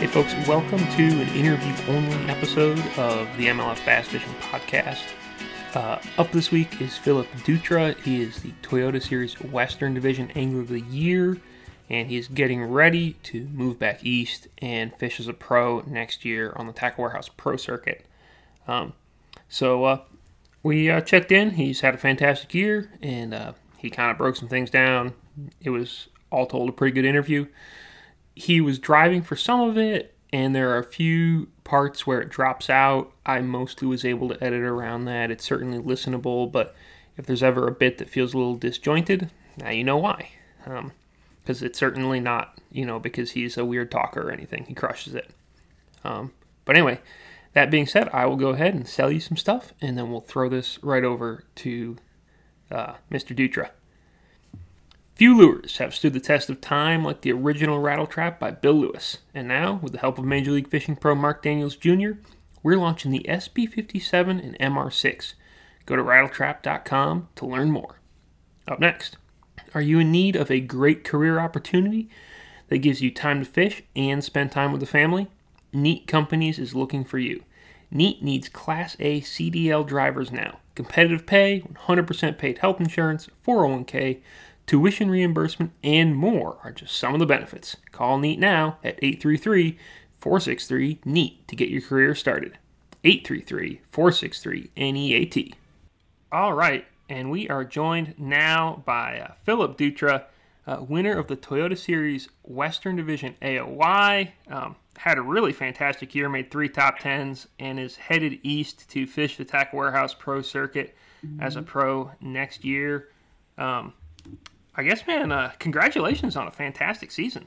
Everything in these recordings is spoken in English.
Hey, folks, welcome to an interview only episode of the MLF Bass Fishing Podcast. Uh, up this week is Philip Dutra. He is the Toyota Series Western Division Angler of the Year, and he's getting ready to move back east and fish as a pro next year on the Tackle Warehouse Pro Circuit. Um, so uh, we uh, checked in. He's had a fantastic year, and uh, he kind of broke some things down. It was all told a pretty good interview he was driving for some of it, and there are a few parts where it drops out. I mostly was able to edit around that. It's certainly listenable, but if there's ever a bit that feels a little disjointed, now you know why. Because it's certainly not, you know, because he's a weird talker or anything. He crushes it. Um, but anyway, that being said, I will go ahead and sell you some stuff, and then we'll throw this right over to uh, Mr. Dutra. Few lures have stood the test of time like the original rattle trap by Bill Lewis. And now, with the help of Major League Fishing pro Mark Daniels Jr., we're launching the SB57 and MR6. Go to rattletrap.com to learn more. Up next, are you in need of a great career opportunity that gives you time to fish and spend time with the family? Neat Companies is looking for you. Neat needs Class A CDL drivers now. Competitive pay, 100% paid health insurance, 401k, Tuition reimbursement and more are just some of the benefits. Call NEAT now at 833 463 NEAT to get your career started. 833 463 NEAT. All right, and we are joined now by uh, Philip Dutra, uh, winner of the Toyota Series Western Division AOY. Um, had a really fantastic year, made three top tens, and is headed east to fish the Tackle Warehouse Pro Circuit mm-hmm. as a pro next year. Um, I guess, man, uh, congratulations on a fantastic season.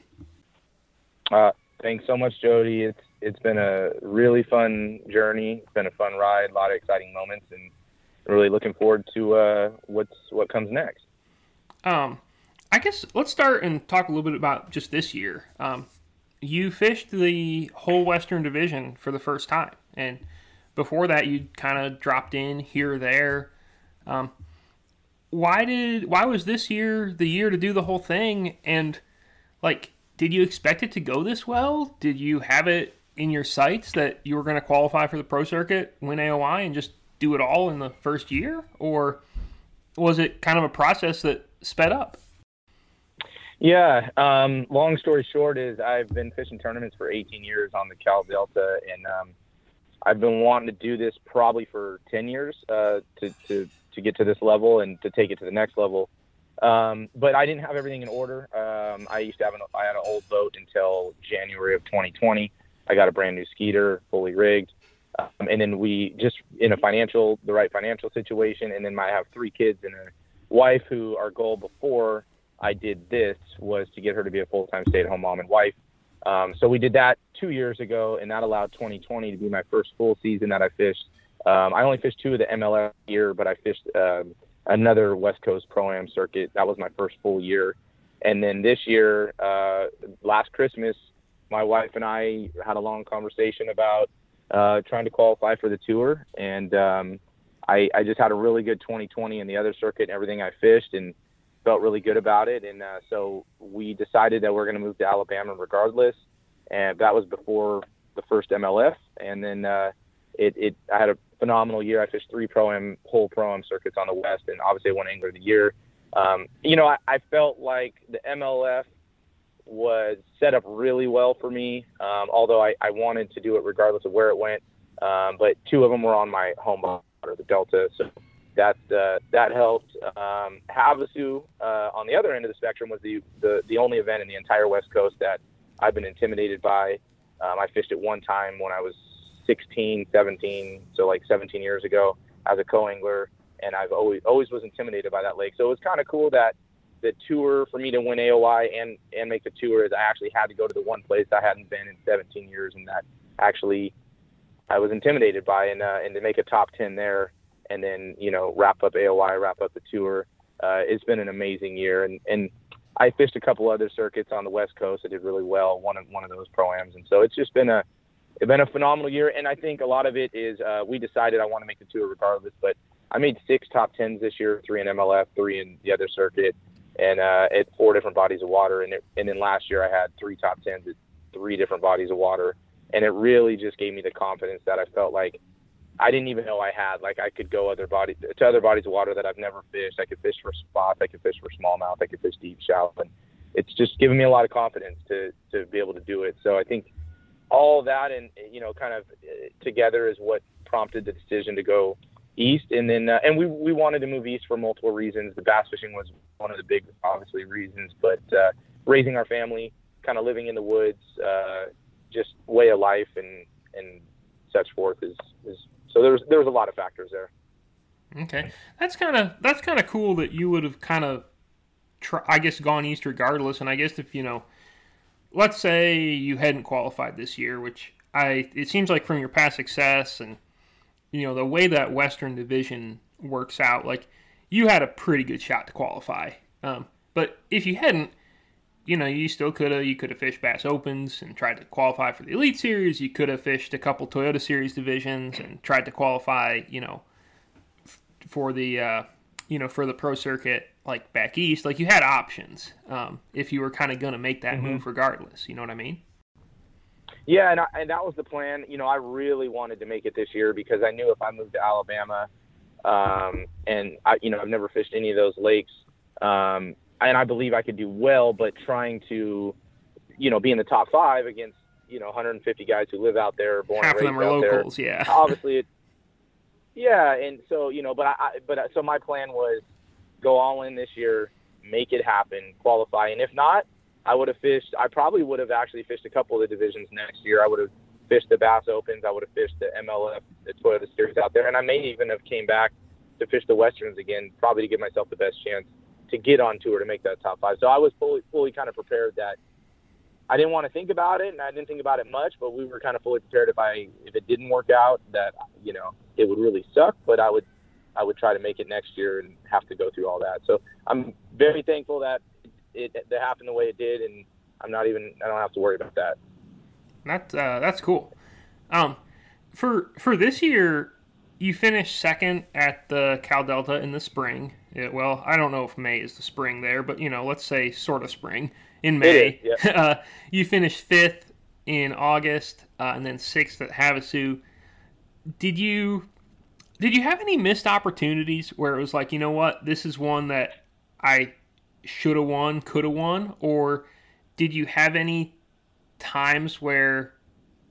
Uh, thanks so much, Jody. It's it's been a really fun journey. It's been a fun ride, a lot of exciting moments, and really looking forward to uh, what's what comes next. Um, I guess let's start and talk a little bit about just this year. Um, you fished the whole Western Division for the first time, and before that, you kind of dropped in here or there. Um, why did why was this year the year to do the whole thing? And like, did you expect it to go this well? Did you have it in your sights that you were going to qualify for the pro circuit, win AOY, and just do it all in the first year, or was it kind of a process that sped up? Yeah. Um, long story short is I've been fishing tournaments for 18 years on the Cal Delta, and um, I've been wanting to do this probably for 10 years uh, to, to to get to this level and to take it to the next level. Um, but I didn't have everything in order. Um, I used to have an I had an old boat until January of 2020. I got a brand new Skeeter, fully rigged, um, and then we just in a financial the right financial situation, and then I have three kids and a wife who our goal before I did this was to get her to be a full time stay at home mom and wife. Um, so we did that two years ago, and that allowed 2020 to be my first full season that I fished um, I only fished two of the MLS year, but I fished um, another West Coast Pro Am circuit. That was my first full year. And then this year, uh, last Christmas, my wife and I had a long conversation about uh, trying to qualify for the tour. And um, I, I just had a really good 2020 in the other circuit and everything I fished and felt really good about it. And uh, so we decided that we're going to move to Alabama regardless. And that was before the first MLF. And then uh, it, it I had a phenomenal year. I fished three pro am whole pro am circuits on the West, and obviously won Angler of the Year. Um, you know, I, I felt like the MLF was set up really well for me. Um, although I, I wanted to do it regardless of where it went, um, but two of them were on my home water, the Delta, so that uh, that helped. Um, Havasu uh, on the other end of the spectrum was the, the the only event in the entire West Coast that I've been intimidated by. Um, I fished it one time when I was 16, 17, so like 17 years ago as a co-angler, and I've always always was intimidated by that lake. So it was kind of cool that the tour for me to win AOY and and make the tour is I actually had to go to the one place I hadn't been in 17 years, and that actually I was intimidated by, and uh, and to make a top 10 there, and then you know wrap up AOY, wrap up the tour. Uh, it's been an amazing year, and and I fished a couple other circuits on the West Coast. I did really well, one of one of those proams, and so it's just been a it's been a phenomenal year, and I think a lot of it is uh, we decided I want to make the tour regardless. But I made six top tens this year, three in MLF, three in the other circuit, and uh, at four different bodies of water. And it, and then last year I had three top tens at three different bodies of water, and it really just gave me the confidence that I felt like I didn't even know I had. Like I could go other bodies to other bodies of water that I've never fished. I could fish for spots. I could fish for smallmouth. I could fish deep, shallow, and it's just given me a lot of confidence to to be able to do it. So I think all that and you know kind of uh, together is what prompted the decision to go east and then uh, and we we wanted to move east for multiple reasons. The bass fishing was one of the big obviously reasons but uh, raising our family kind of living in the woods uh, just way of life and and such forth is is so there's there was a lot of factors there. Okay. That's kind of that's kind of cool that you would have kind of try, I guess gone east regardless and I guess if you know let's say you hadn't qualified this year, which I it seems like from your past success and you know the way that Western Division works out, like you had a pretty good shot to qualify. Um, but if you hadn't, you know, you still could have you could have fished Bass Opens and tried to qualify for the Elite Series. You could have fished a couple Toyota Series divisions and tried to qualify, you know, f- for the uh, you know for the pro circuit like back east, like you had options um, if you were kind of going to make that mm-hmm. move regardless. You know what I mean? Yeah, and I, and that was the plan. You know, I really wanted to make it this year because I knew if I moved to Alabama, um, and I, you know, I've never fished any of those lakes, um, and I believe I could do well. But trying to, you know, be in the top five against you know 150 guys who live out there, born half of them are locals. There, yeah, obviously, it, yeah, and so you know, but I, but so my plan was go all in this year, make it happen, qualify. And if not, I would have fished. I probably would have actually fished a couple of the divisions next year. I would have fished the Bass Opens. I would have fished the MLF, the Toyota Series out there, and I may even have came back to fish the Westerns again, probably to give myself the best chance to get on tour to make that top five. So I was fully, fully kind of prepared that I didn't want to think about it, and I didn't think about it much. But we were kind of fully prepared if I, if it didn't work out, that you know it would really suck. But I would I would try to make it next year and have to go through all that. So I'm very thankful that it, that happened the way it did, and I'm not even I don't have to worry about that. That's uh, that's cool. Um, for for this year, you finished second at the Cal Delta in the spring. Yeah, well, I don't know if May is the spring there, but you know, let's say sort of spring in May. Is, yeah. uh, you finished fifth in August, uh, and then sixth at Havasu. Did you did you have any missed opportunities where it was like, you know what, this is one that I should have won, could have won, or did you have any times where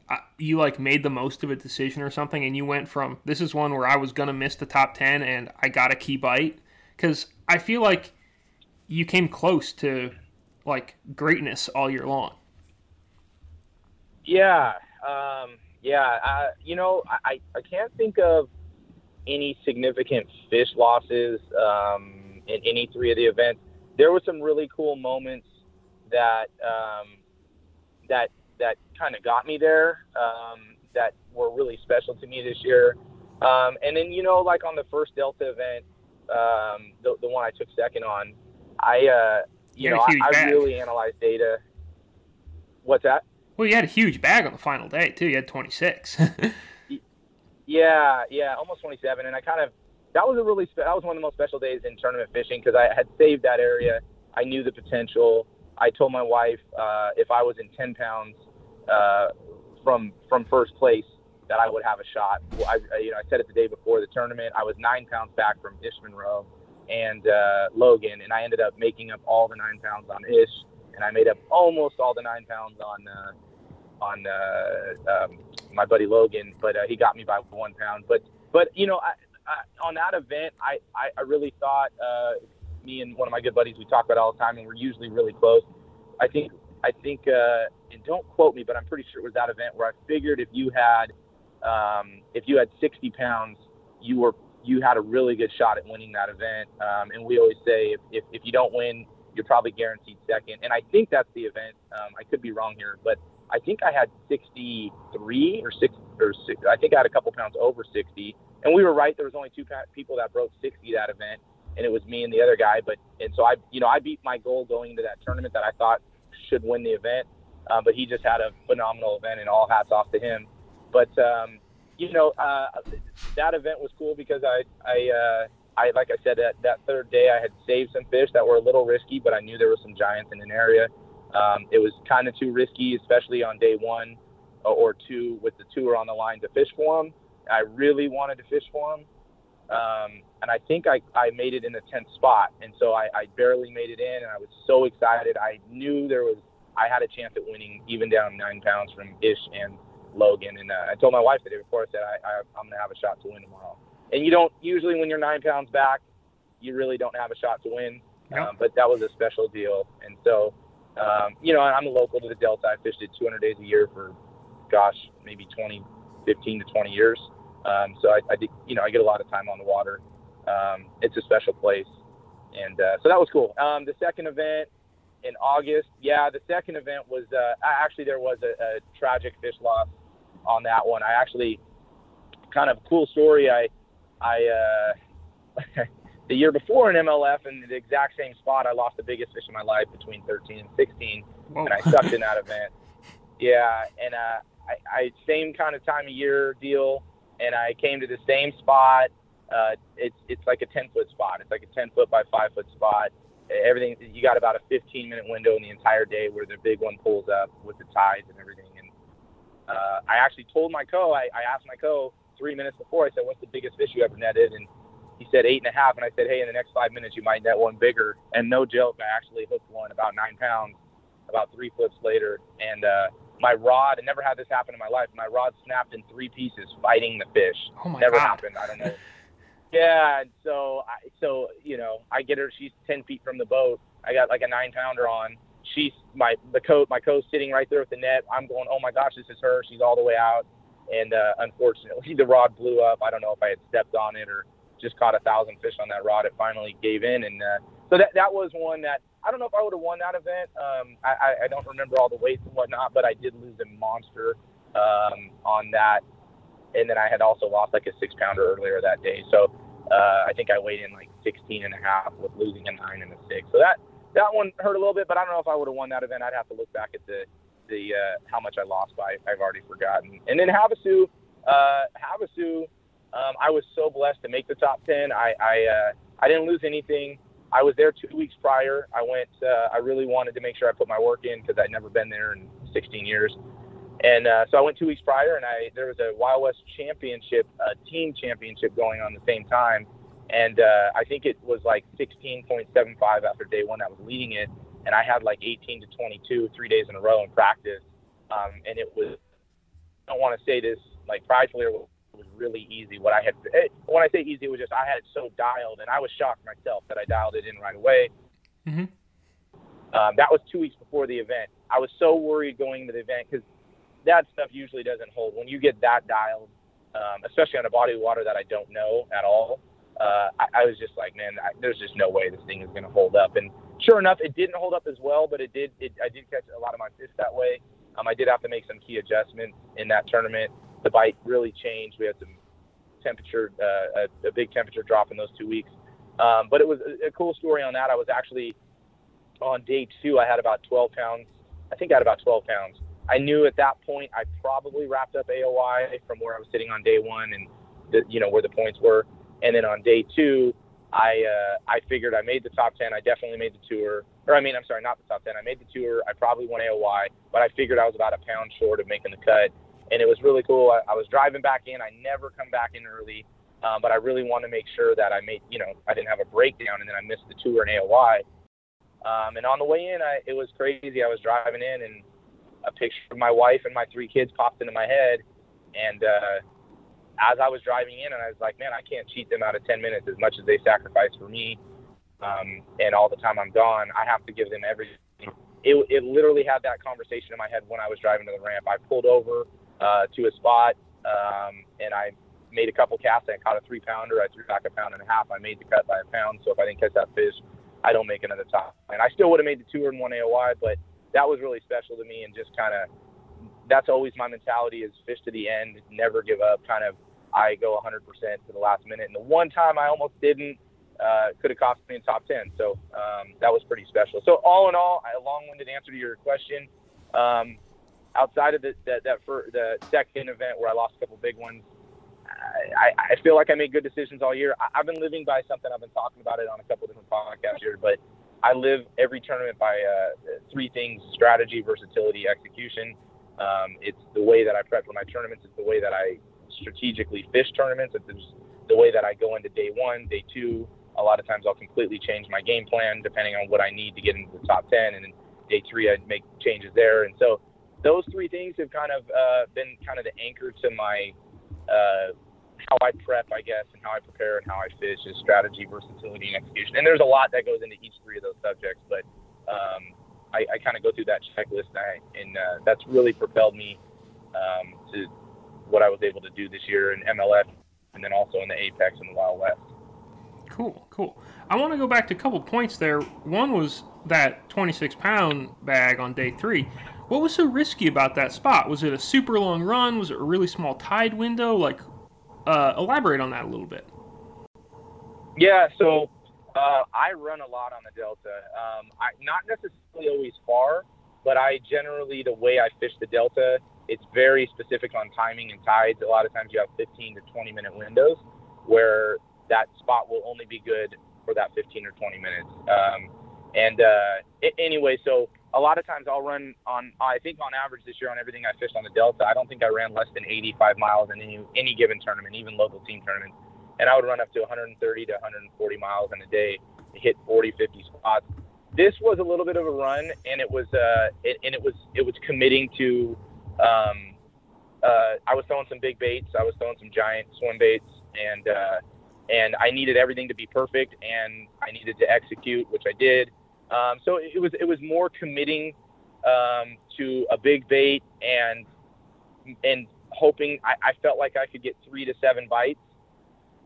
uh, you like made the most of a decision or something, and you went from this is one where I was gonna miss the top ten and I got a key bite? Because I feel like you came close to like greatness all year long. Yeah, um, yeah. You know, I, I can't think of any significant fish losses um, in any three of the events. There were some really cool moments that um, that that kind of got me there. Um, that were really special to me this year. Um, and then you know, like on the first Delta event, um, the, the one I took second on, I uh, you, you know I, I really analyzed data. What's that? Well, you had a huge bag on the final day too. You had 26. Yeah, yeah, almost 27. And I kind of that was a really spe- that was one of the most special days in tournament fishing because I had saved that area. I knew the potential. I told my wife uh, if I was in 10 pounds uh, from from first place that I would have a shot. I, you know, I said it the day before the tournament. I was nine pounds back from Ish Monroe and uh, Logan, and I ended up making up all the nine pounds on Ish, and I made up almost all the nine pounds on uh, on uh, um, my buddy Logan, but uh, he got me by one pound. But but you know, I, I, on that event, I I, I really thought uh, me and one of my good buddies we talk about all the time, and we're usually really close. I think I think uh, and don't quote me, but I'm pretty sure it was that event where I figured if you had um, if you had 60 pounds, you were you had a really good shot at winning that event. Um, and we always say if, if, if you don't win, you're probably guaranteed second. And I think that's the event. Um, I could be wrong here, but I think I had 63 or six or six, I think I had a couple pounds over 60, and we were right. There was only two people that broke 60 that event, and it was me and the other guy. But and so I, you know, I beat my goal going into that tournament that I thought should win the event. Uh, but he just had a phenomenal event, and all hats off to him. but um, you know, uh, that event was cool because I, I, uh, I, like I said, that, that third day I had saved some fish that were a little risky, but I knew there was some giants in an area. Um, it was kind of too risky, especially on day one or two with the tour on the line to fish for them. I really wanted to fish for him. Um, and I think I, I made it in the 10th spot. And so I, I barely made it in, and I was so excited. I knew there was, I had a chance at winning even down nine pounds from Ish and Logan. And uh, I told my wife the day before, I said, I, I, I'm going to have a shot to win tomorrow. And you don't, usually when you're nine pounds back, you really don't have a shot to win. Yep. Um, but that was a special deal. And so, um, you know, I'm a local to the Delta. I fished it 200 days a year for, gosh, maybe 20, 15 to 20 years. Um, so I, I did, you know, I get a lot of time on the water. Um, it's a special place. And uh, so that was cool. Um, the second event in August, yeah, the second event was uh, actually there was a, a tragic fish loss on that one. I actually kind of cool story. I I uh, the year before in MLF in the exact same spot, I lost the biggest fish in my life between 13 and 16, Whoa. and I sucked in that event. Yeah, and uh, I, I same kind of time of year deal, and I came to the same spot. Uh, it's it's like a 10 foot spot. It's like a 10 foot by five foot spot. Everything you got about a 15 minute window in the entire day where the big one pulls up with the tides and everything. And uh, I actually told my co. I, I asked my co three minutes before. I said, "What's the biggest fish you ever netted?" And he said eight and a half. And I said, "Hey, in the next five minutes, you might net one bigger." And no joke, I actually hooked one about nine pounds, about three flips later. And uh, my rod, I never had this happen in my life. My rod snapped in three pieces fighting the fish. Oh my never God. happened. I don't know. yeah, and so I, so you know, I get her. She's ten feet from the boat. I got like a nine pounder on. She's my the coat. My coat's sitting right there with the net. I'm going, oh my gosh, this is her. She's all the way out and uh, unfortunately the rod blew up. I don't know if I had stepped on it or just caught a thousand fish on that rod. It finally gave in, and uh, so that that was one that I don't know if I would have won that event. Um, I, I don't remember all the weights and whatnot, but I did lose a monster um, on that, and then I had also lost like a six pounder earlier that day. So uh, I think I weighed in like 16 and a half with losing a nine and a six. So that that one hurt a little bit, but I don't know if I would have won that event. I'd have to look back at the the uh, how much I lost by. I've already forgotten. And then Havasu, uh, Havasu, um, I was so blessed to make the top ten. I I, uh, I didn't lose anything. I was there two weeks prior. I went. Uh, I really wanted to make sure I put my work in because I'd never been there in 16 years. And uh, so I went two weeks prior, and I there was a Wild West Championship, a team championship going on the same time, and uh, I think it was like 16.75 after day one. I was leading it, and I had like 18 to 22 three days in a row in practice. Um, and it was, I don't want to say this like pridefully, it was really easy. What I had, it, when I say easy, it was just I had it so dialed, and I was shocked myself that I dialed it in right away. Mm-hmm. Um, that was two weeks before the event. I was so worried going to the event because that stuff usually doesn't hold. When you get that dialed, um, especially on a body of water that I don't know at all, uh, I, I was just like, man, I, there's just no way this thing is going to hold up. And sure enough, it didn't hold up as well, but it did. It, I did catch a lot of my fish that way. Um, I did have to make some key adjustments in that tournament. The bite really changed. We had some temperature, uh, a, a, big temperature drop in those two weeks. Um, but it was a, a, cool story on that. I was actually on day two. I had about 12 pounds. I think I had about 12 pounds. I knew at that point I probably wrapped up AOY from where I was sitting on day one and the, you know where the points were. And then on day two, I uh, I figured I made the top ten. I definitely made the tour. Or I mean, I'm sorry, not the top ten. I made the tour. I probably won AOY, but I figured I was about a pound short of making the cut. And it was really cool. I, I was driving back in. I never come back in early, um, but I really wanted to make sure that I made, you know, I didn't have a breakdown and then I missed the tour in AOY. Um, and on the way in, I, it was crazy. I was driving in and a picture of my wife and my three kids popped into my head. And uh, as I was driving in, and I was like, man, I can't cheat them out of 10 minutes as much as they sacrifice for me. Um, and all the time I'm gone, I have to give them everything. It, it literally had that conversation in my head when I was driving to the ramp. I pulled over uh, to a spot um, and I made a couple casts. I caught a three pounder. I threw back a pound and a half. I made the cut by a pound. So if I didn't catch that fish, I don't make another top. And I still would have made the tour in one AOY, but that was really special to me and just kind of that's always my mentality is fish to the end, never give up. Kind of, I go 100% to the last minute. And the one time I almost didn't, uh, could have cost me in top 10. So um, that was pretty special. So all in all, a long-winded answer to your question. Um, outside of the, that that for the second event where I lost a couple big ones, I, I feel like I made good decisions all year. I, have been living by something I've been talking about it on a couple different podcasts here, but I live every tournament by uh, three things: strategy, versatility, execution. Um, it's the way that I prep for my tournaments. It's the way that I strategically fish tournaments. It's the way that I go into day one, day two. A lot of times I'll completely change my game plan depending on what I need to get into the top 10. And then day three, I'd make changes there. And so those three things have kind of uh, been kind of the anchor to my uh, how I prep, I guess, and how I prepare and how I fish is strategy, versatility, and execution. And there's a lot that goes into each three of those subjects, but um, I, I kind of go through that checklist, and, I, and uh, that's really propelled me um, to what I was able to do this year in MLF, and then also in the Apex and the Wild West. Cool, cool. I want to go back to a couple points there. One was that 26 pound bag on day three. What was so risky about that spot? Was it a super long run? Was it a really small tide window? Like, uh, elaborate on that a little bit. Yeah, so uh, I run a lot on the Delta. Um, I, not necessarily always far, but I generally, the way I fish the Delta, it's very specific on timing and tides. A lot of times you have 15 to 20 minute windows where that spot will only be good for that 15 or 20 minutes. Um, and uh, it, anyway, so a lot of times I'll run on, I think on average this year on everything I fished on the Delta, I don't think I ran less than 85 miles in any, any given tournament, even local team tournaments and I would run up to 130 to 140 miles in a day, to hit 40, 50 spots. This was a little bit of a run, and it was uh, it, and it was it was committing to. Um, uh, I was throwing some big baits. I was throwing some giant swim baits, and uh, and I needed everything to be perfect, and I needed to execute, which I did. Um, so it was it was more committing um, to a big bait and and hoping I, I felt like I could get three to seven bites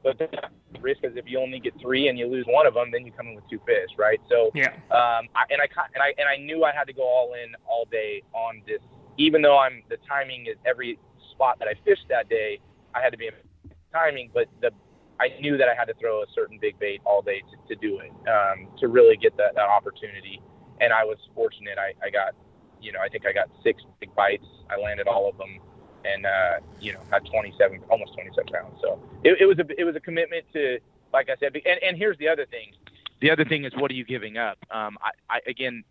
but the risk is if you only get three and you lose one of them, then you come in with two fish, right? So yeah. Um, I, and I and I and I knew I had to go all in all day on this, even though I'm the timing is every spot that I fished that day, I had to be in timing, but the I knew that I had to throw a certain big bait all day to, to do it, um, to really get that, that opportunity. And I was fortunate. I, I got, you know, I think I got six big bites. I landed all of them and uh, you know had 27, almost 27 pounds. So it, it was a it was a commitment to, like I said. And, and here's the other thing. The other thing is what are you giving up? Um, I, I again,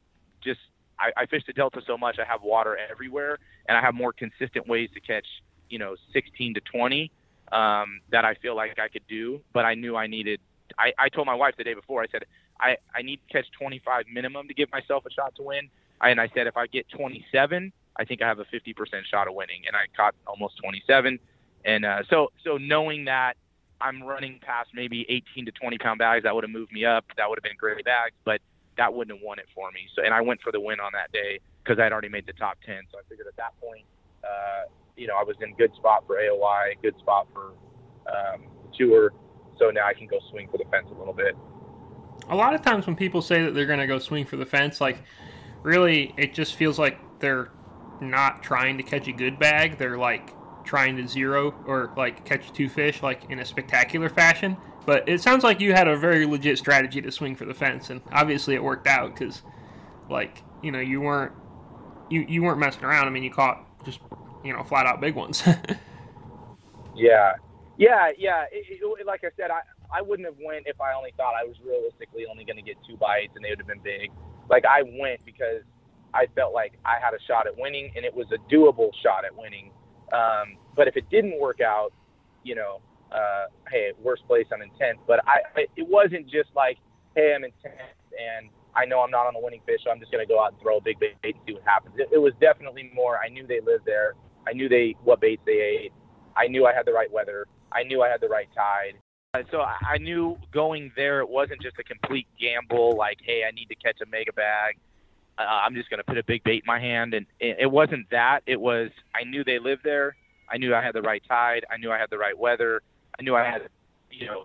just I, I fish the Delta so much. I have water everywhere, and I have more consistent ways to catch you know 16 to 20 um, that I feel like I could do. But I knew I needed. I, I told my wife the day before. I said I I need to catch 25 minimum to give myself a shot to win. And I said if I get 27 I think I have a 50% shot of winning, and I caught almost 27. And uh, so, so knowing that I'm running past maybe 18 to 20 pound bags, that would have moved me up. That would have been great bags, but that wouldn't have won it for me. So, and I went for the win on that day because I'd already made the top 10. So I figured at that point, uh, you know, I was in good spot for AOY, good spot for um, tour. So now I can go swing for the fence a little bit. A lot of times when people say that they're going to go swing for the fence, like really, it just feels like they're not trying to catch a good bag. They're like trying to zero or like catch two fish like in a spectacular fashion. But it sounds like you had a very legit strategy to swing for the fence, and obviously it worked out because, like, you know, you weren't you you weren't messing around. I mean, you caught just you know flat out big ones. yeah, yeah, yeah. It, it, like I said, I I wouldn't have went if I only thought I was realistically only going to get two bites and they would have been big. Like I went because I felt like I had a shot at winning, and it was a doable shot at winning. Um, but if it didn't work out, you know, uh, hey, worst place, I'm in tenth. But I, it wasn't just like, hey, I'm in tenth, and I know I'm not on the winning fish, so I'm just going to go out and throw a big bait and see what happens. It, it was definitely more. I knew they lived there. I knew they what baits they ate. I knew I had the right weather. I knew I had the right tide. So I knew going there, it wasn't just a complete gamble. Like, hey, I need to catch a mega bag uh, I'm just going to put a big bait in my hand. And it, it wasn't that. It was I knew they lived there. I knew I had the right tide. I knew I had the right weather. I knew I had, you know,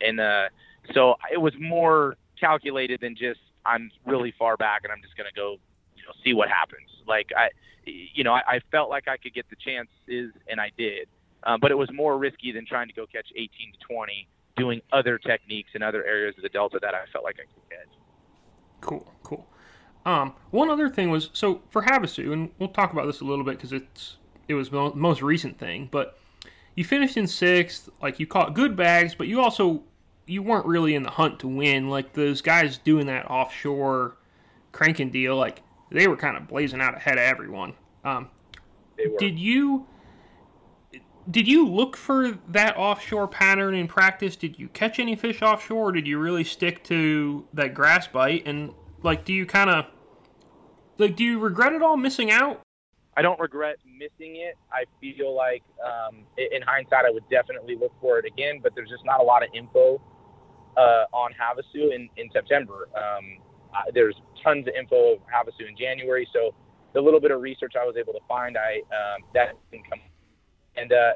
and uh, so it was more calculated than just I'm really far back and I'm just going to go, you know, see what happens. Like I, you know, I, I felt like I could get the chances, and I did. Um, but it was more risky than trying to go catch 18 to 20, doing other techniques in other areas of the delta that I felt like I could catch. Cool, cool. Um, one other thing was so for Havasu, and we'll talk about this a little bit because it's it was the most recent thing, but you finished in sixth. Like you caught good bags, but you also you weren't really in the hunt to win. Like those guys doing that offshore cranking deal, like they were kind of blazing out ahead of everyone. Um, did you did you look for that offshore pattern in practice? Did you catch any fish offshore, or did you really stick to that grass bite? And like, do you kind of like do you regret it all missing out? I don't regret missing it. I feel like, um, in hindsight, I would definitely look for it again, but there's just not a lot of info uh, on Havasu in, in September. Um, there's tons of info of Havasu in January, so the little bit of research I was able to find, I um, that didn't come. And uh,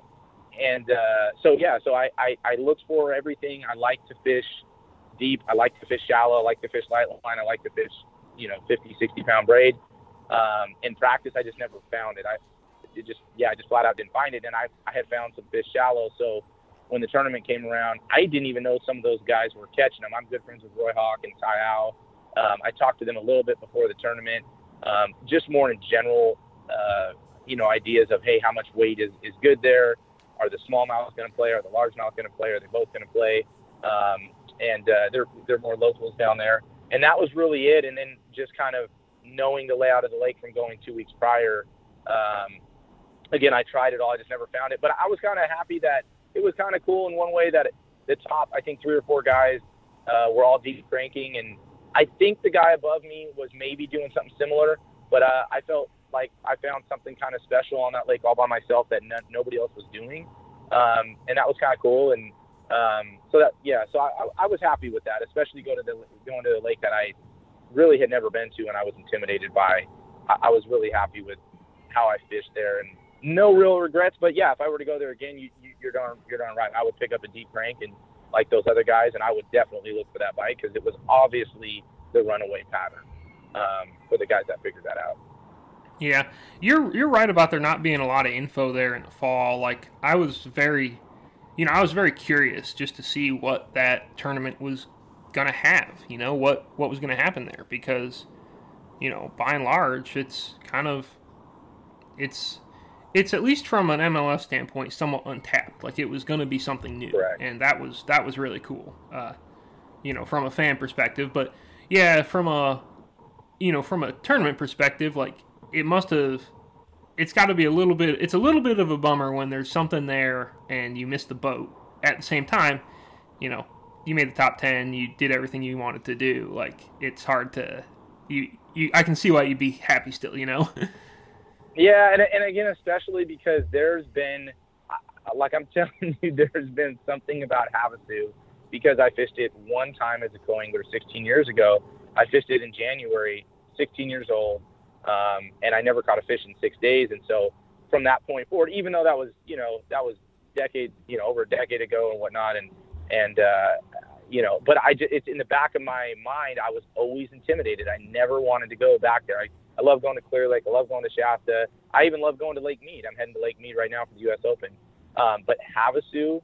and uh, so yeah, so I, I I looked for everything. I like to fish deep. I like to fish shallow. I like to fish light line. I like to fish, you know, 50, 60 pound braid. Um, in practice, I just never found it. I it just yeah, I just flat out didn't find it. And I I had found some fish shallow. So when the tournament came around, I didn't even know some of those guys were catching them. I'm good friends with Roy Hawk and Ty Al. Um, I talked to them a little bit before the tournament, um, just more in general, uh, you know, ideas of hey, how much weight is is good there? Are the smallmouth going to play? Are the largemouth going to play? Are they both going to play? Um, and uh, they're they're more locals down there, and that was really it. And then just kind of knowing the layout of the lake from going two weeks prior. Um, again, I tried it all. I just never found it. But I was kind of happy that it was kind of cool in one way that the top, I think, three or four guys uh, were all deep cranking. And I think the guy above me was maybe doing something similar. But uh, I felt like I found something kind of special on that lake all by myself that no, nobody else was doing. Um, and that was kind of cool. And um, so that, yeah, so I, I was happy with that, especially go to the, going to the lake that I really had never been to and I was intimidated by. I, I was really happy with how I fished there and no real regrets. But yeah, if I were to go there again, you, you, you're darn you're darn right. I would pick up a deep crank and like those other guys, and I would definitely look for that bite because it was obviously the runaway pattern um, for the guys that figured that out. Yeah, you're you're right about there not being a lot of info there in the fall. Like I was very, you know, I was very curious just to see what that tournament was gonna have. You know what what was gonna happen there because, you know, by and large, it's kind of, it's, it's at least from an MLF standpoint somewhat untapped. Like it was gonna be something new, Correct. and that was that was really cool. Uh, you know, from a fan perspective, but yeah, from a, you know, from a tournament perspective, like it must have. It's got to be a little bit. It's a little bit of a bummer when there's something there and you miss the boat. At the same time, you know, you made the top 10 you did everything you wanted to do like it's hard to you you i can see why you'd be happy still you know yeah and, and again especially because there's been like i'm telling you there's been something about havasu because i fished it one time as a co-angler 16 years ago i fished it in january 16 years old um, and i never caught a fish in six days and so from that point forward even though that was you know that was decade you know over a decade ago and whatnot and and uh, you know, but I just, it's in the back of my mind. I was always intimidated. I never wanted to go back there. I, I love going to Clear Lake. I love going to Shasta. I even love going to Lake Mead. I'm heading to Lake Mead right now for the U.S. Open. Um, but Havasu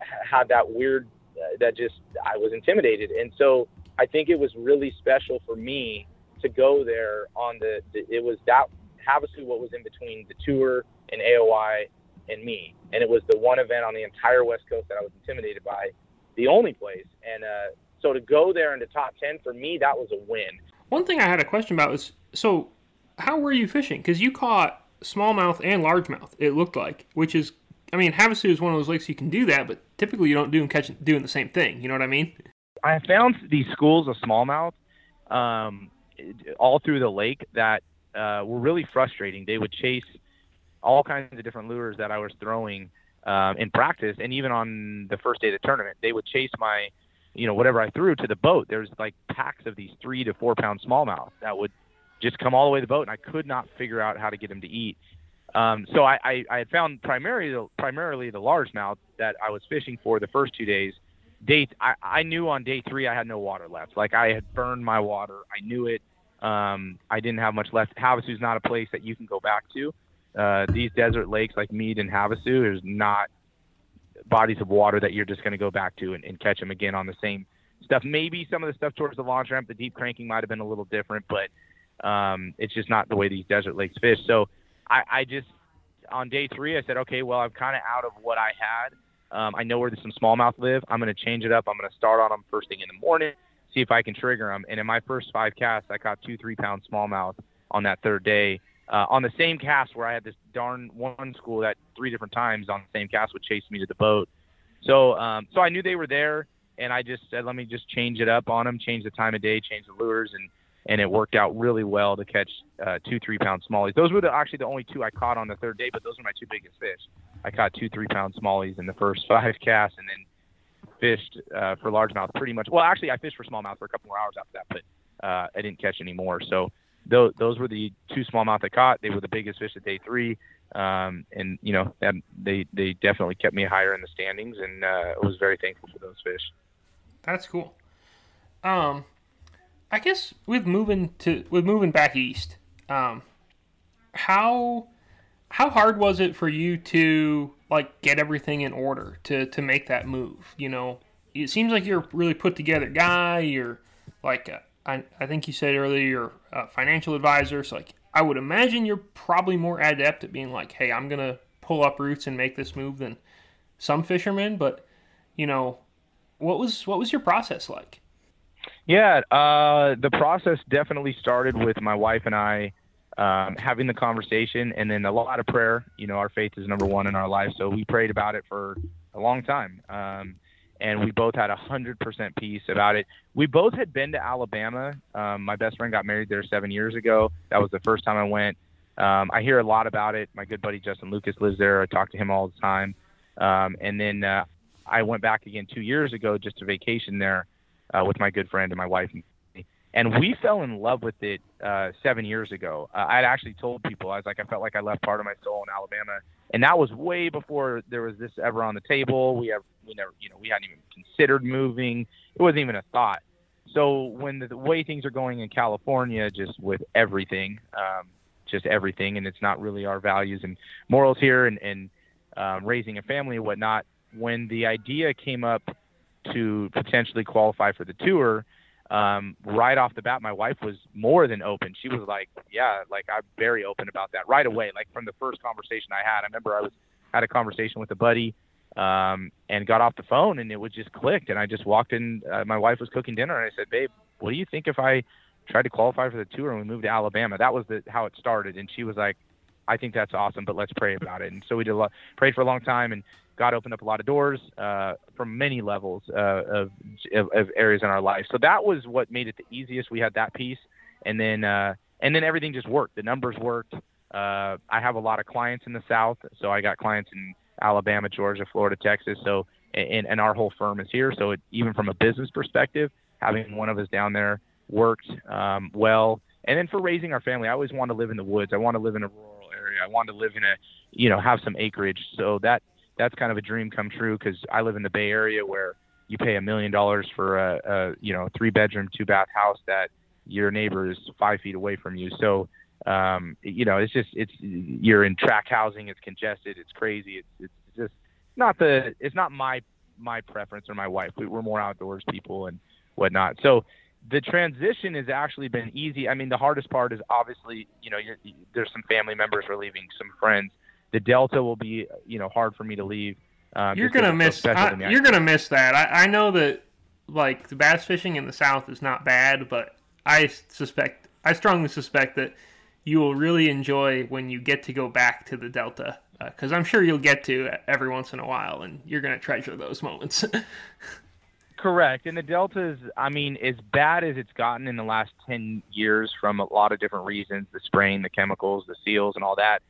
had that weird, uh, that just I was intimidated, and so I think it was really special for me to go there on the. the it was that Havasu what was in between the tour and AOY and me. And it was the one event on the entire West Coast that I was intimidated by, the only place. And uh, so to go there in the top 10, for me, that was a win. One thing I had a question about was so how were you fishing? Because you caught smallmouth and largemouth, it looked like, which is, I mean, Havasu is one of those lakes you can do that, but typically you don't do them catching, doing the same thing. You know what I mean? I found these schools of smallmouth um, all through the lake that uh, were really frustrating. They would chase all kinds of different lures that I was throwing um, in practice, and even on the first day of the tournament, they would chase my, you know, whatever I threw to the boat. There's like packs of these three to four pound smallmouth that would just come all the way to the boat, and I could not figure out how to get them to eat. Um, so I, I, I had found primarily primarily the largemouth that I was fishing for the first two days. Day I, I knew on day three I had no water left. Like I had burned my water. I knew it. Um, I didn't have much left. Havasu is not a place that you can go back to uh, these desert lakes like Mead and Havasu, is not bodies of water that you're just going to go back to and, and, catch them again on the same stuff. Maybe some of the stuff towards the launch ramp, the deep cranking might have been a little different, but um, it's just not the way these desert lakes fish. So I, I just on day three, I said, okay, well, I'm kind of out of what I had. Um, I know where some smallmouth live. I'm going to change it up. I'm going to start on them first thing in the morning, see if I can trigger them. And in my first five casts, I caught two three pound smallmouth on that third day. Uh, on the same cast where I had this darn one school that three different times on the same cast would chase me to the boat. So, um, so I knew they were there, and I just said, let me just change it up on them, change the time of day, change the lures, and and it worked out really well to catch uh, two three pound smallies. Those were the, actually the only two I caught on the third day, but those were my two biggest fish. I caught two three pound smallies in the first five casts, and then fished uh, for largemouth pretty much. Well, actually, I fished for smallmouth for a couple more hours after that, but uh, I didn't catch any more. So those those were the two smallmouth I caught. They were the biggest fish at day three, um, and you know they they definitely kept me higher in the standings, and uh, I was very thankful for those fish. That's cool. Um, I guess with moving to with moving back east, um, how how hard was it for you to like get everything in order to to make that move? You know, it seems like you're a really put together guy. You're like a, I, I think you said earlier financial advisor. So like I would imagine you're probably more adept at being like, hey, I'm gonna pull up roots and make this move than some fishermen. But you know, what was what was your process like? Yeah, uh, the process definitely started with my wife and I um, having the conversation, and then a lot of prayer. You know, our faith is number one in our life, so we prayed about it for a long time, um, and we both had a hundred percent peace about it. We both had been to Alabama. Um, my best friend got married there seven years ago. That was the first time I went. Um, I hear a lot about it. My good buddy Justin Lucas lives there. I talk to him all the time, um, and then uh, I went back again two years ago just to vacation there uh, with my good friend and my wife. And we fell in love with it uh, seven years ago. Uh, I'd actually told people I was like, I felt like I left part of my soul in Alabama, and that was way before there was this ever on the table. We have, we never, you know, we hadn't even considered moving. It wasn't even a thought. So when the, the way things are going in California, just with everything, um, just everything, and it's not really our values and morals here, and, and um, raising a family and whatnot. When the idea came up to potentially qualify for the tour, um, right off the bat, my wife was more than open. She was like, "Yeah, like I'm very open about that right away." Like from the first conversation I had, I remember I was had a conversation with a buddy um, and got off the phone, and it was just clicked. And I just walked in. Uh, my wife was cooking dinner, and I said, "Babe, what do you think if I tried to qualify for the tour and we moved to Alabama?" That was the how it started, and she was like, "I think that's awesome, but let's pray about it." And so we did a lot, prayed for a long time, and God opened up a lot of doors uh, from many levels uh, of, of, of, areas in our life. So that was what made it the easiest. We had that peace, and then uh, and then everything just worked. The numbers worked. Uh, I have a lot of clients in the South, so I got clients in Alabama, Georgia, Florida, Texas. So and, and our whole firm is here. So it, even from a business perspective, having one of us down there worked um, well. And then for raising our family, I always want to live in the woods. I want to live in a rural. I wanted to live in a, you know, have some acreage. So that that's kind of a dream come true because I live in the Bay Area where you pay a million dollars for a, a you know three bedroom two bath house that your neighbor is five feet away from you. So um, you know it's just it's you're in track housing. It's congested. It's crazy. It's it's just not the it's not my my preference or my wife. We, we're more outdoors people and whatnot. So the transition has actually been easy. I mean, the hardest part is obviously, you know, there's some family members are leaving, some friends, the Delta will be you know hard for me to leave. Um, you're gonna miss. I, you're gonna miss that. I, I know that like the bass fishing in the South is not bad, but I suspect I strongly suspect that you will really enjoy when you get to go back to the Delta because uh, I'm sure you'll get to every once in a while, and you're gonna treasure those moments. Correct. And the Delta is, I mean, as bad as it's gotten in the last 10 years from a lot of different reasons the spraying, the chemicals, the seals, and all that,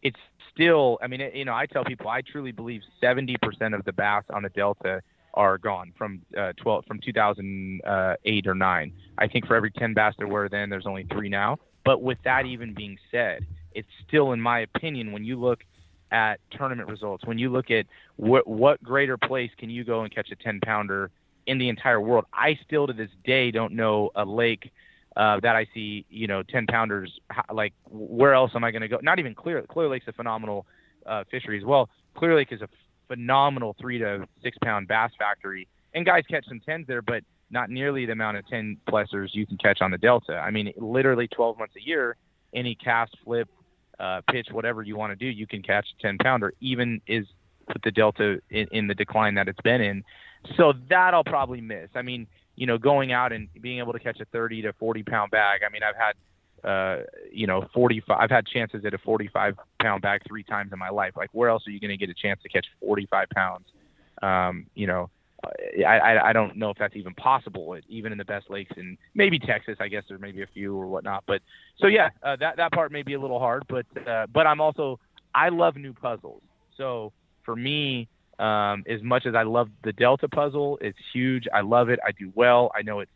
it's still, I mean, you know, I tell people I truly believe 70% of the bass on the Delta are gone from uh, 12 from 2008 or 9. I think for every 10 bass there were then, there's only three now. But with that even being said, it's still, in my opinion, when you look at tournament results, when you look at what greater place can you go and catch a 10 pounder in the entire world, I still to this day don't know a lake uh, that I see, you know, 10 pounders, like where else am I going to go? Not even Clear, Clear Lake's a phenomenal uh, fishery as well. Clear Lake is a phenomenal three to six pound bass factory and guys catch some tens there, but not nearly the amount of 10 plessers you can catch on the Delta. I mean, literally 12 months a year, any cast, flip, uh, pitch, whatever you want to do, you can catch a 10 pounder, even is with the Delta in, in the decline that it's been in. So that I'll probably miss. I mean, you know, going out and being able to catch a 30 to 40 pound bag. I mean, I've had, uh, you know, 45, I've had chances at a 45 pound bag three times in my life. Like, where else are you going to get a chance to catch 45 pounds? Um, you know, I, I, I don't know if that's even possible, even in the best lakes and maybe Texas. I guess there may be a few or whatnot. But so yeah, uh, that that part may be a little hard, but uh, but I'm also I love new puzzles. So for me, um, as much as I love the Delta puzzle, it's huge. I love it. I do well. I know it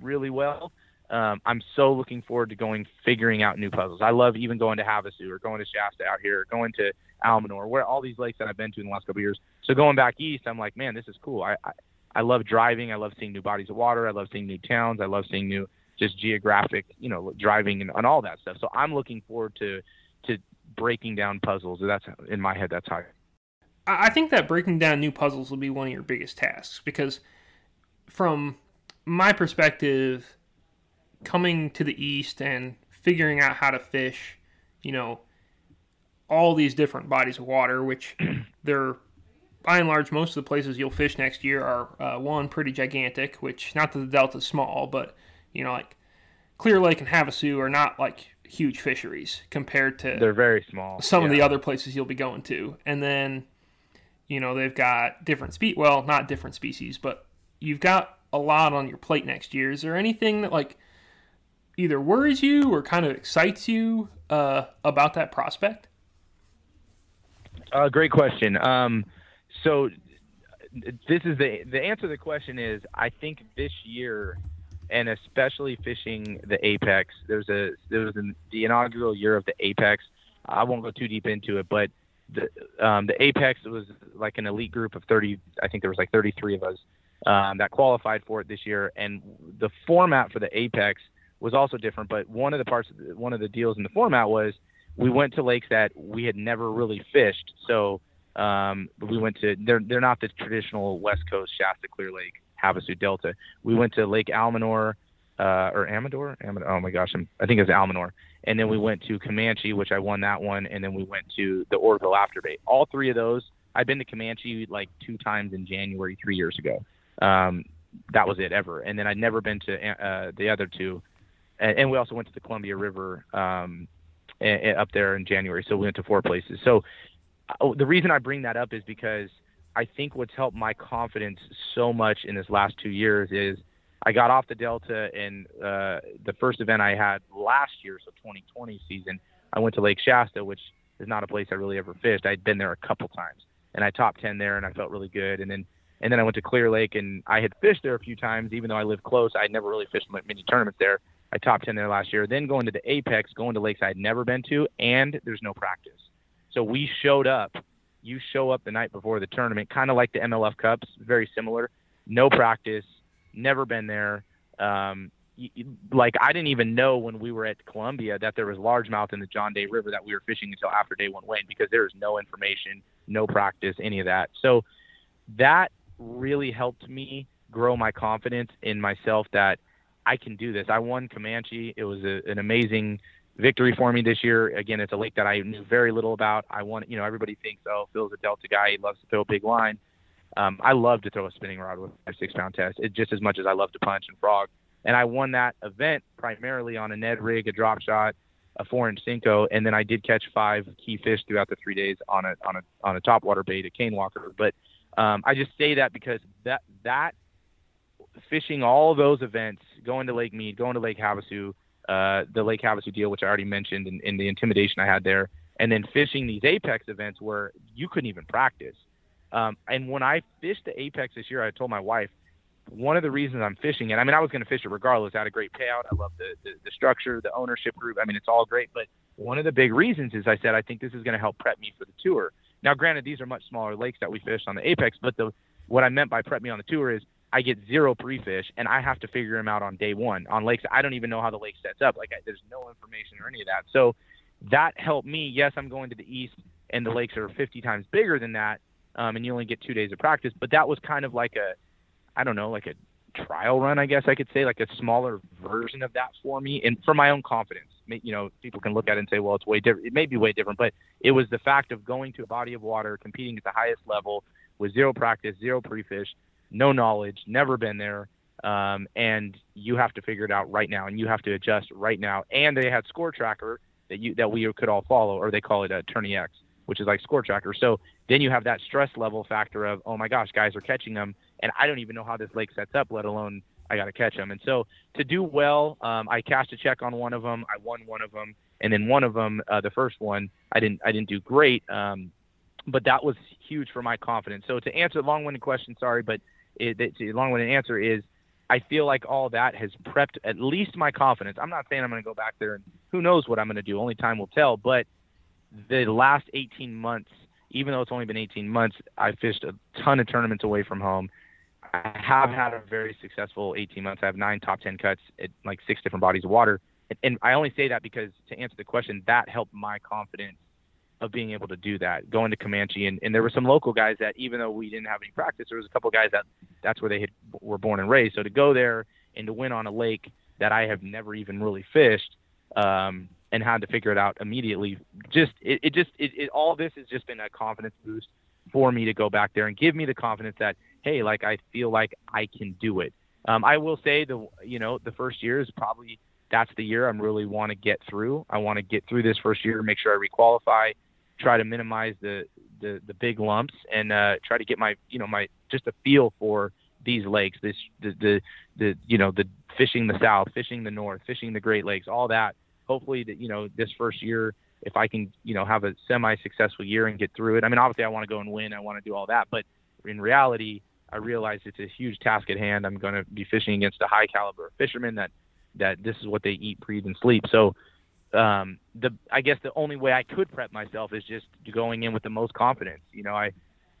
really well. Um, I'm so looking forward to going figuring out new puzzles. I love even going to Havasu or going to Shasta out here, or going to Almanor, where all these lakes that I've been to in the last couple years. So going back east, I'm like, man, this is cool. I, I I love driving. I love seeing new bodies of water. I love seeing new towns. I love seeing new just geographic, you know, driving and, and all that stuff. So I'm looking forward to to breaking down puzzles. That's in my head. That's how. I think that breaking down new puzzles will be one of your biggest tasks because, from my perspective, coming to the east and figuring out how to fish, you know, all these different bodies of water, which they're by and large most of the places you'll fish next year are uh, one pretty gigantic, which not that the delta's small, but you know like Clear Lake and Havasu are not like huge fisheries compared to they're very small. Some yeah. of the other places you'll be going to, and then you know they've got different speed. Well, not different species, but you've got a lot on your plate next year. Is there anything that like either worries you or kind of excites you uh, about that prospect? Uh, great question. Um, so this is the the answer to the question is I think this year and especially fishing the apex there's a there was an, the inaugural year of the apex I won't go too deep into it but the um, the apex was like an elite group of 30 I think there was like 33 of us um, that qualified for it this year and the format for the apex was also different but one of the parts one of the deals in the format was we went to lakes that we had never really fished so um, we went to they're they're not the traditional West Coast Shasta Clear Lake Havasu Delta. We went to Lake Almanor uh, or Amador. Amador. Oh my gosh, I'm, I think it was Almanor. And then we went to Comanche, which I won that one, and then we went to the Oroville Afterbay. All three of those, I've been to Comanche like two times in January three years ago. Um, that was it ever. And then I'd never been to uh, the other two. And, and we also went to the Columbia River um, up there in January. So we went to four places. So oh, the reason I bring that up is because I think what's helped my confidence so much in this last two years is I got off the Delta in uh, the first event I had last year, so 2020 season, I went to Lake Shasta, which is not a place I really ever fished. I'd been there a couple times and I top 10 there and I felt really good. And then, and then I went to Clear Lake and I had fished there a few times, even though I lived close. I'd never really fished many tournaments there. I top 10 there last year. Then going to the Apex, going to lakes I'd never been to, and there's no practice. So we showed up. You show up the night before the tournament, kind of like the MLF Cups, very similar. No practice, never been there. Um, like I didn't even know when we were at Columbia that there was largemouth in the John Day River that we were fishing until after day one went because there was no information, no practice, any of that. So that really helped me grow my confidence in myself that I can do this. I won Comanche. It was a, an amazing victory for me this year. Again, it's a lake that I knew very little about. I want, you know, everybody thinks, oh, Phil's a Delta guy. He loves to throw a big line. Um, I love to throw a spinning rod with a six pound test, it, just as much as I love to punch and frog. And I won that event primarily on a Ned rig, a drop shot, a four inch Senko, and then I did catch five key fish throughout the three days on a on a on a top water bait, a cane walker. But um, I just say that because that that fishing all those events, going to Lake Mead, going to Lake Havasu, uh, the Lake Havasu deal, which I already mentioned, and, and the intimidation I had there, and then fishing these Apex events where you couldn't even practice. Um, and when I fished the Apex this year, I told my wife one of the reasons I'm fishing it. I mean, I was going to fish it regardless. I had a great payout. I love the, the the structure, the ownership group. I mean, it's all great. But one of the big reasons is I said I think this is going to help prep me for the tour. Now, granted, these are much smaller lakes that we fish on the Apex, but the what I meant by prep me on the tour is I get zero pre-fish, and I have to figure them out on day one on lakes. I don't even know how the lake sets up. Like I, there's no information or any of that. So that helped me. Yes, I'm going to the east, and the lakes are 50 times bigger than that, um, and you only get two days of practice. But that was kind of like a, I don't know, like a trial run, I guess I could say, like a smaller version of that for me, and for my own confidence. You know, people can look at it and say, well, it's way different. It may be way different, but it was the fact of going to a body of water, competing at the highest level with zero practice, zero pre-fish, no knowledge, never been there, um, and you have to figure it out right now, and you have to adjust right now. And they had Score Tracker that you that we could all follow, or they call it a Tourney X, which is like Score Tracker. So then you have that stress level factor of, oh my gosh, guys are catching them and I don't even know how this lake sets up, let alone I got to catch them. And so to do well, um, I cashed a check on one of them. I won one of them, and then one of them, uh, the first one, I didn't I didn't do great, um, but that was huge for my confidence. So to answer the long-winded question, sorry, but the long-winded answer is. I feel like all that has prepped at least my confidence. I'm not saying I'm going to go back there and who knows what I'm going to do. Only time will tell. But the last 18 months, even though it's only been 18 months, I fished a ton of tournaments away from home. I have had a very successful 18 months. I have nine top 10 cuts at like six different bodies of water. And, and I only say that because to answer the question, that helped my confidence of being able to do that, going to Comanche. And, and there were some local guys that, even though we didn't have any practice, there was a couple guys that that's where they had, were born and raised. So to go there and to win on a lake that I have never even really fished, um, and had to figure it out immediately. Just it, it just it, it all this has just been a confidence boost for me to go back there and give me the confidence that hey, like I feel like I can do it. Um, I will say the you know the first year is probably that's the year I'm really want to get through. I want to get through this first year, make sure I requalify, try to minimize the the, the big lumps, and uh, try to get my you know my just a feel for these lakes, this the, the the you know the fishing the south, fishing the north, fishing the Great Lakes, all that. Hopefully, that you know this first year, if I can you know have a semi successful year and get through it. I mean, obviously, I want to go and win, I want to do all that, but in reality, I realize it's a huge task at hand. I'm going to be fishing against a high caliber fisherman that that this is what they eat, breathe, and sleep. So um, the I guess the only way I could prep myself is just going in with the most confidence. You know, I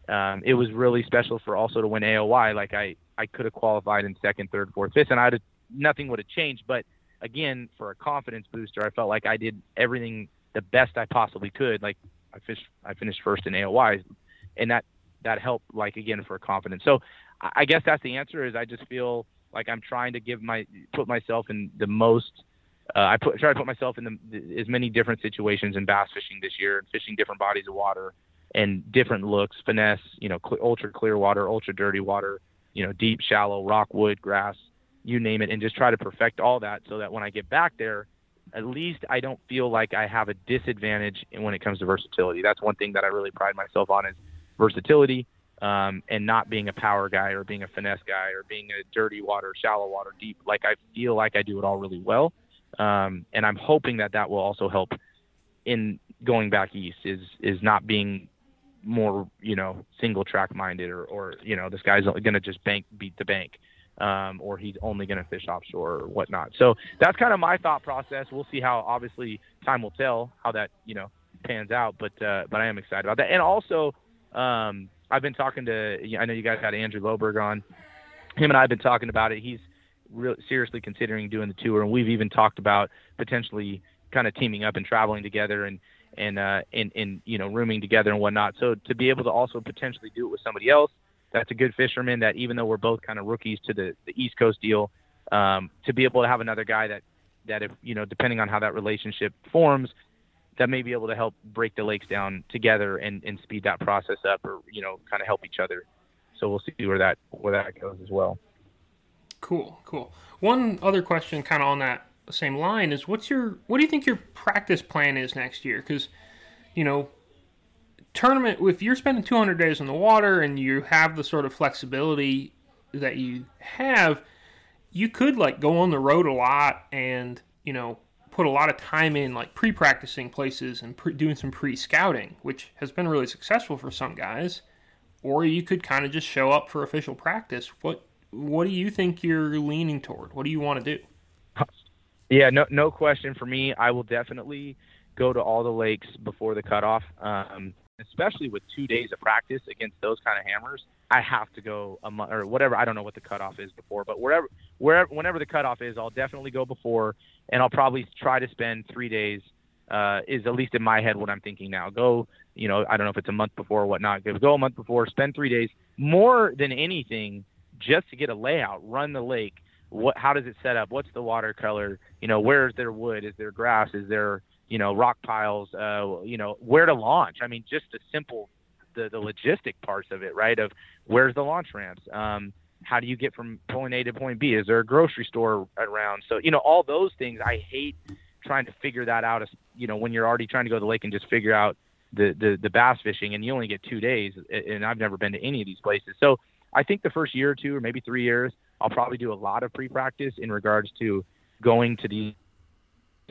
um, it was really special for also to win AOY. Like I I could have qualified in second, third, fourth, fifth, and I'd nothing would have changed. But again, for a confidence booster, I felt like I did everything the best I possibly could. Like I fished, I finished first in AOY, and that that help like again for confidence. So I guess that's the answer. Is I just feel like I'm trying to give my put myself in the most. Uh, I put, try to put myself in the, as many different situations in bass fishing this year and fishing different bodies of water and different looks, finesse, you know, cl- ultra clear water, ultra dirty water, you know, deep, shallow, rock, wood, grass, you name it, and just try to perfect all that so that when I get back there, at least I don't feel like I have a disadvantage when it comes to versatility. That's one thing that I really pride myself on is versatility um, and not being a power guy or being a finesse guy or being a dirty water, shallow water, deep. Like I feel like I do it all really well, um, and I'm hoping that that will also help in going back east. Is is not being more you know single track minded or or you know this guy's going to just bank beat the bank. Um, or he's only going to fish offshore or whatnot. So that's kind of my thought process. We'll see how obviously time will tell how that you know pans out. But uh, but I am excited about that. And also um, I've been talking to, I know you guys had Andrew Loberg on. Him and I have been talking about it. He's real seriously considering doing the tour, and we've even talked about potentially kind of teaming up and traveling together and and uh, and and you know rooming together and whatnot. So to be able to also potentially do it with somebody else, that's a good fisherman. That even though we're both kind of rookies to the the East Coast deal, um, to be able to have another guy that that if you know depending on how that relationship forms, that may be able to help break the lakes down together and, and speed that process up or you know kind of help each other. So we'll see where that where that goes as well. Cool cool. One other question kind of on that same line is what's your what do you think your practice plan is next year? Because you know tournament if you're spending 200 days in the water and you have the sort of flexibility that you have you could like go on the road a lot and you know put a lot of time in like pre-practicing places and pre- doing some pre-scouting, which has been really successful for some guys. Or you could kind of just show up for official practice. What what do you think you're leaning toward? What do you want to do? Yeah, no no question for me. I will definitely go to all the lakes before the cutoff. Um, especially with two days of practice against those kind of hammers, I have to go a month or whatever. I don't know what the cutoff is before, but wherever, wherever, whenever the cutoff is, I'll definitely go before, and I'll probably try to spend three days. Uh, is at least in my head what I'm thinking now. Go, you know, I don't know if it's a month before or whatnot. Go a month before, spend three days. More than anything, just to get a layout, run the lake. What, how does it set up? What's the watercolor? You know, where is there wood? Is there grass? Is there, you know, rock piles? Uh, you know, where to launch? I mean, just the simple, the the logistic parts of it, right? Of where's the launch ramps? Um, how do you get from point A to point B? Is there a grocery store around? So, you know, all those things. I hate trying to figure that out. You know, when you're already trying to go to the lake and just figure out the, the the bass fishing, and you only get two days, and I've never been to any of these places. So I think the first year or two, or maybe three years, I'll probably do a lot of pre-practice in regards to going to these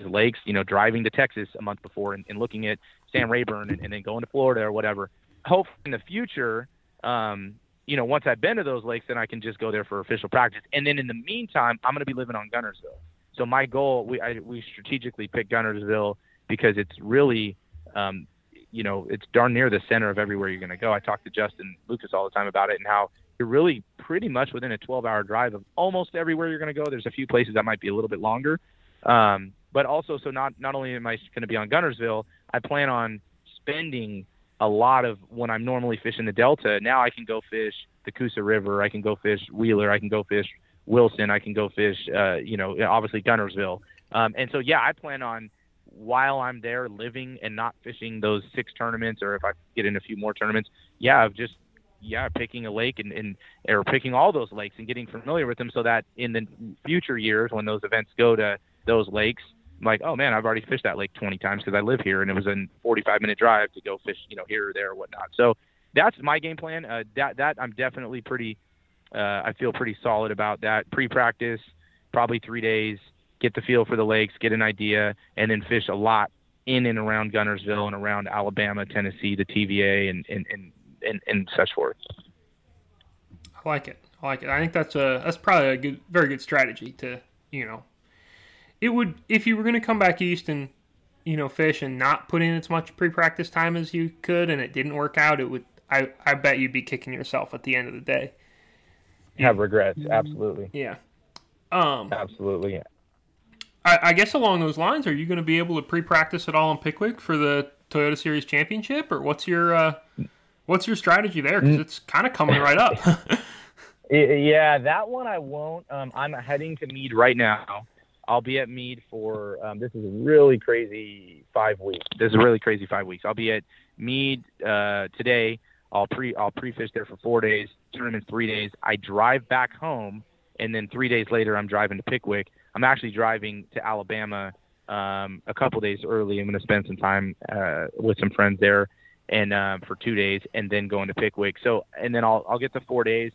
lakes. You know, driving to Texas a month before and, and looking at Sam Rayburn, and, and, then going to Florida or whatever. Hopefully, in the future, um, you know, once I've been to those lakes, then I can just go there for official practice. And then in the meantime, I'm going to be living on Guntersville. So my goal, we I, we strategically picked Guntersville because it's really um, you know, it's darn near the center of everywhere you're going to go. I talk to Justin Lucas all the time about it and how you're really pretty much within a 12 hour drive of almost everywhere you're going to go. There's a few places that might be a little bit longer. Um, but also, so not, not only am I going to be on Guntersville, I plan on spending a lot of when I'm normally fishing the Delta. Now I can go fish the Coosa River. I can go fish Wheeler. I can go fish Wilson. I can go fish, uh, you know, obviously Guntersville. Um, and so, yeah, I plan on while I'm there living and not fishing those six tournaments, or if I get in a few more tournaments, yeah, I've just yeah picking a lake and, and or picking all those lakes and getting familiar with them, so that in the future years when those events go to those lakes, I'm like, oh man, I've already fished that lake 20 times because I live here, and it was a 45 minute drive to go fish, you know, here or there or whatnot. So that's my game plan. Uh, that that I'm definitely pretty. Uh, I feel pretty solid about that. Pre-practice, probably three days get the feel for the lakes, get an idea, and then fish a lot in and around Guntersville and around Alabama, Tennessee, the TVA, and and and and, and such forth. I like it. I like it. I think that's a that's probably a good, very good strategy to you know. It would if you were going to come back east and you know fish and not put in as much pre-practice time as you could, and it didn't work out. It would. I I bet you'd be kicking yourself at the end of the day. Have regrets, absolutely. Yeah. Um, absolutely. Yeah. I, I guess along those lines, are you going to be able to pre-practice at all in Pickwick for the Toyota Series Championship, or what's your uh, what's your strategy there? Because it's kind of coming right up. yeah, that one I won't. Um, I'm heading to Mead right now. I'll be at Mead for um, this is a really crazy five weeks. This is really crazy five weeks. I'll be at Mead uh, today. I'll pre I'll pre fish there for four days. Tournament three days. I drive back home, and then three days later I'm driving to Pickwick. I'm actually driving to Alabama um, a couple days early. I'm going to spend some time uh, with some friends there and um, for two days, and then going to Pickwick. So, and then I'll I'll get to four days.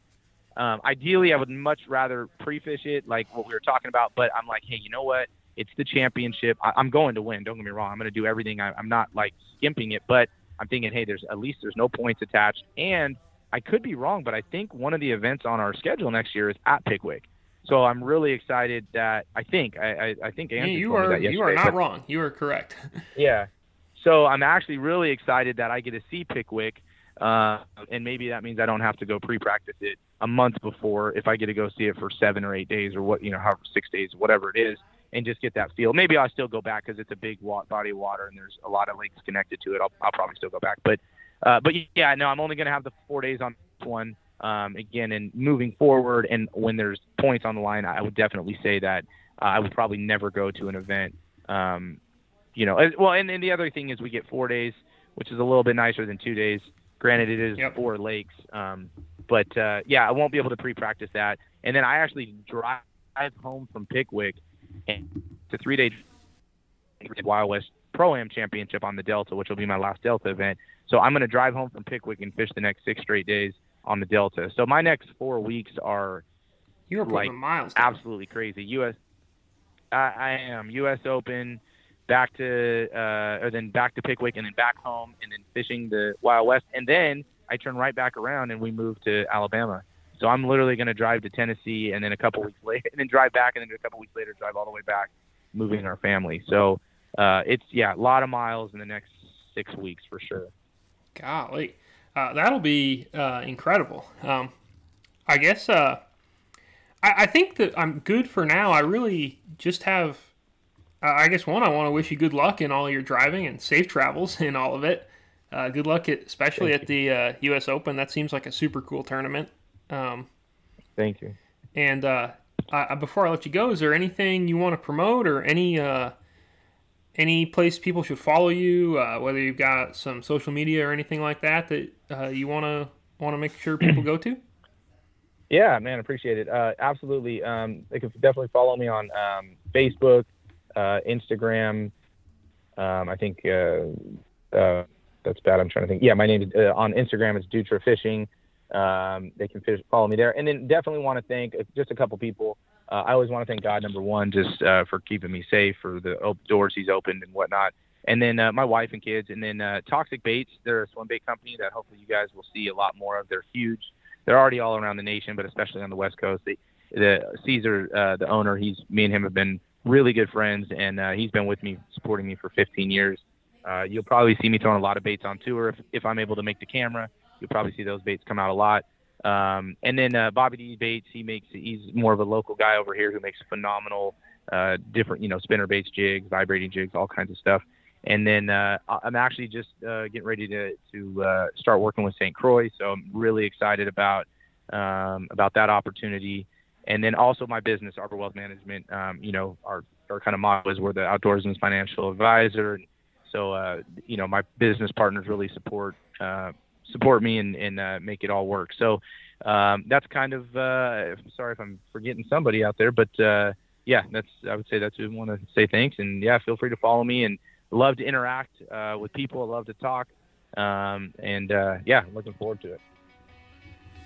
Um, ideally, I would much rather pre-fish it, like what we were talking about. But I'm like, hey, you know what? It's the championship. I, am going to win. Don't get me wrong. I'm going to do everything. I, I'm not like skimping it, but I'm thinking, hey, there's at least there's no points attached, and I could be wrong, but I think one of the events on our schedule next year is at Pickwick. So I'm really excited that I think I, I, I think Andrew you told are me that you are not but, wrong. You are correct. yeah. So I'm actually really excited that I get to see Pickwick, uh, and maybe that means I don't have to go pre-practice it a month before if I get to go see it for seven or eight days or what you know, however six days, whatever it is, and just get that feel. Maybe I'll still go back because it's a big body of water and there's a lot of lakes connected to it. I'll, I'll probably still go back, but uh, but yeah, no, I'm only going to have the four days on one um, again, and moving forward, and when there's points on the line, I would definitely say that uh, I would probably never go to an event. Um, you know, well, and, and the other thing is we get four days, which is a little bit nicer than two days. Granted, it is yep. four lakes, um, but uh, yeah, I won't be able to pre-practice that. And then I actually drive home from Pickwick and to three day Wild West Pro Am Championship on the Delta, which will be my last Delta event. So I'm going to drive home from Pickwick and fish the next six straight days on the Delta. So my next four weeks are you're like miles absolutely crazy. U.S. I, I am U.S. Open, back to uh, or then back to Pickwick and then back home and then fishing the Wild West and then I turn right back around and we move to Alabama. So I'm literally going to drive to Tennessee and then a couple weeks later and then drive back and then a couple weeks later drive all the way back, moving our family. So uh, it's yeah, a lot of miles in the next six weeks for sure. Golly uh, that'll be uh, incredible. Um, I guess uh, I, I, think that I'm good for now. I really just have. I guess one, I want to wish you good luck in all your driving and safe travels in all of it. Uh, good luck, at, especially Thank at you. the U.S. Uh, Open. That seems like a super cool tournament. Um, Thank you. And uh, I, before I let you go, is there anything you want to promote or any uh, any place people should follow you? Uh, whether you've got some social media or anything like that that uh, you want to want to make sure people go to? Yeah, man, appreciate it. Uh, absolutely. Um, they can definitely follow me on um, Facebook, uh, Instagram. Um, I think that's bad. I'm trying to think. Yeah, my name is on Instagram is Dutra Fishing. Um, they can fish, follow me there. And then definitely want to thank just a couple people. Uh, I always want to thank God, number one, just uh, for keeping me safe, for the doors He's opened and whatnot. And then uh, my wife and kids. And then uh, Toxic Baits, they're a swim bait company that hopefully you guys will see a lot more of. They're huge. They're already all around the nation, but especially on the West Coast. The Caesar, uh, the owner, he's me and him have been really good friends, and uh, he's been with me, supporting me for 15 years. Uh, you'll probably see me throwing a lot of baits on tour if, if I'm able to make the camera. You'll probably see those baits come out a lot. Um, and then uh, Bobby D baits, he makes he's more of a local guy over here who makes phenomenal uh, different you know spinner baits, jigs, vibrating jigs, all kinds of stuff. And then uh, I'm actually just uh, getting ready to to uh, start working with St. Croix, so I'm really excited about um, about that opportunity. And then also my business, Arbor Wealth Management. Um, you know, our our kind of motto is we're the outdoorsman's financial advisor. So uh, you know, my business partners really support uh, support me and, and uh, make it all work. So um, that's kind of uh, sorry if I'm forgetting somebody out there, but uh, yeah, that's I would say that's I want to say thanks and yeah, feel free to follow me and love to interact uh, with people. I love to talk um, and yeah, looking forward to it.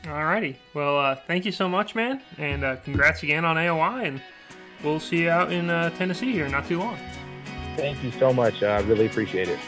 Alrighty, well, uh, thank you so much, man, and uh, congrats again on AOY, and we'll see you out in uh, Tennessee here not too long. Thank you so much. I really appreciate it.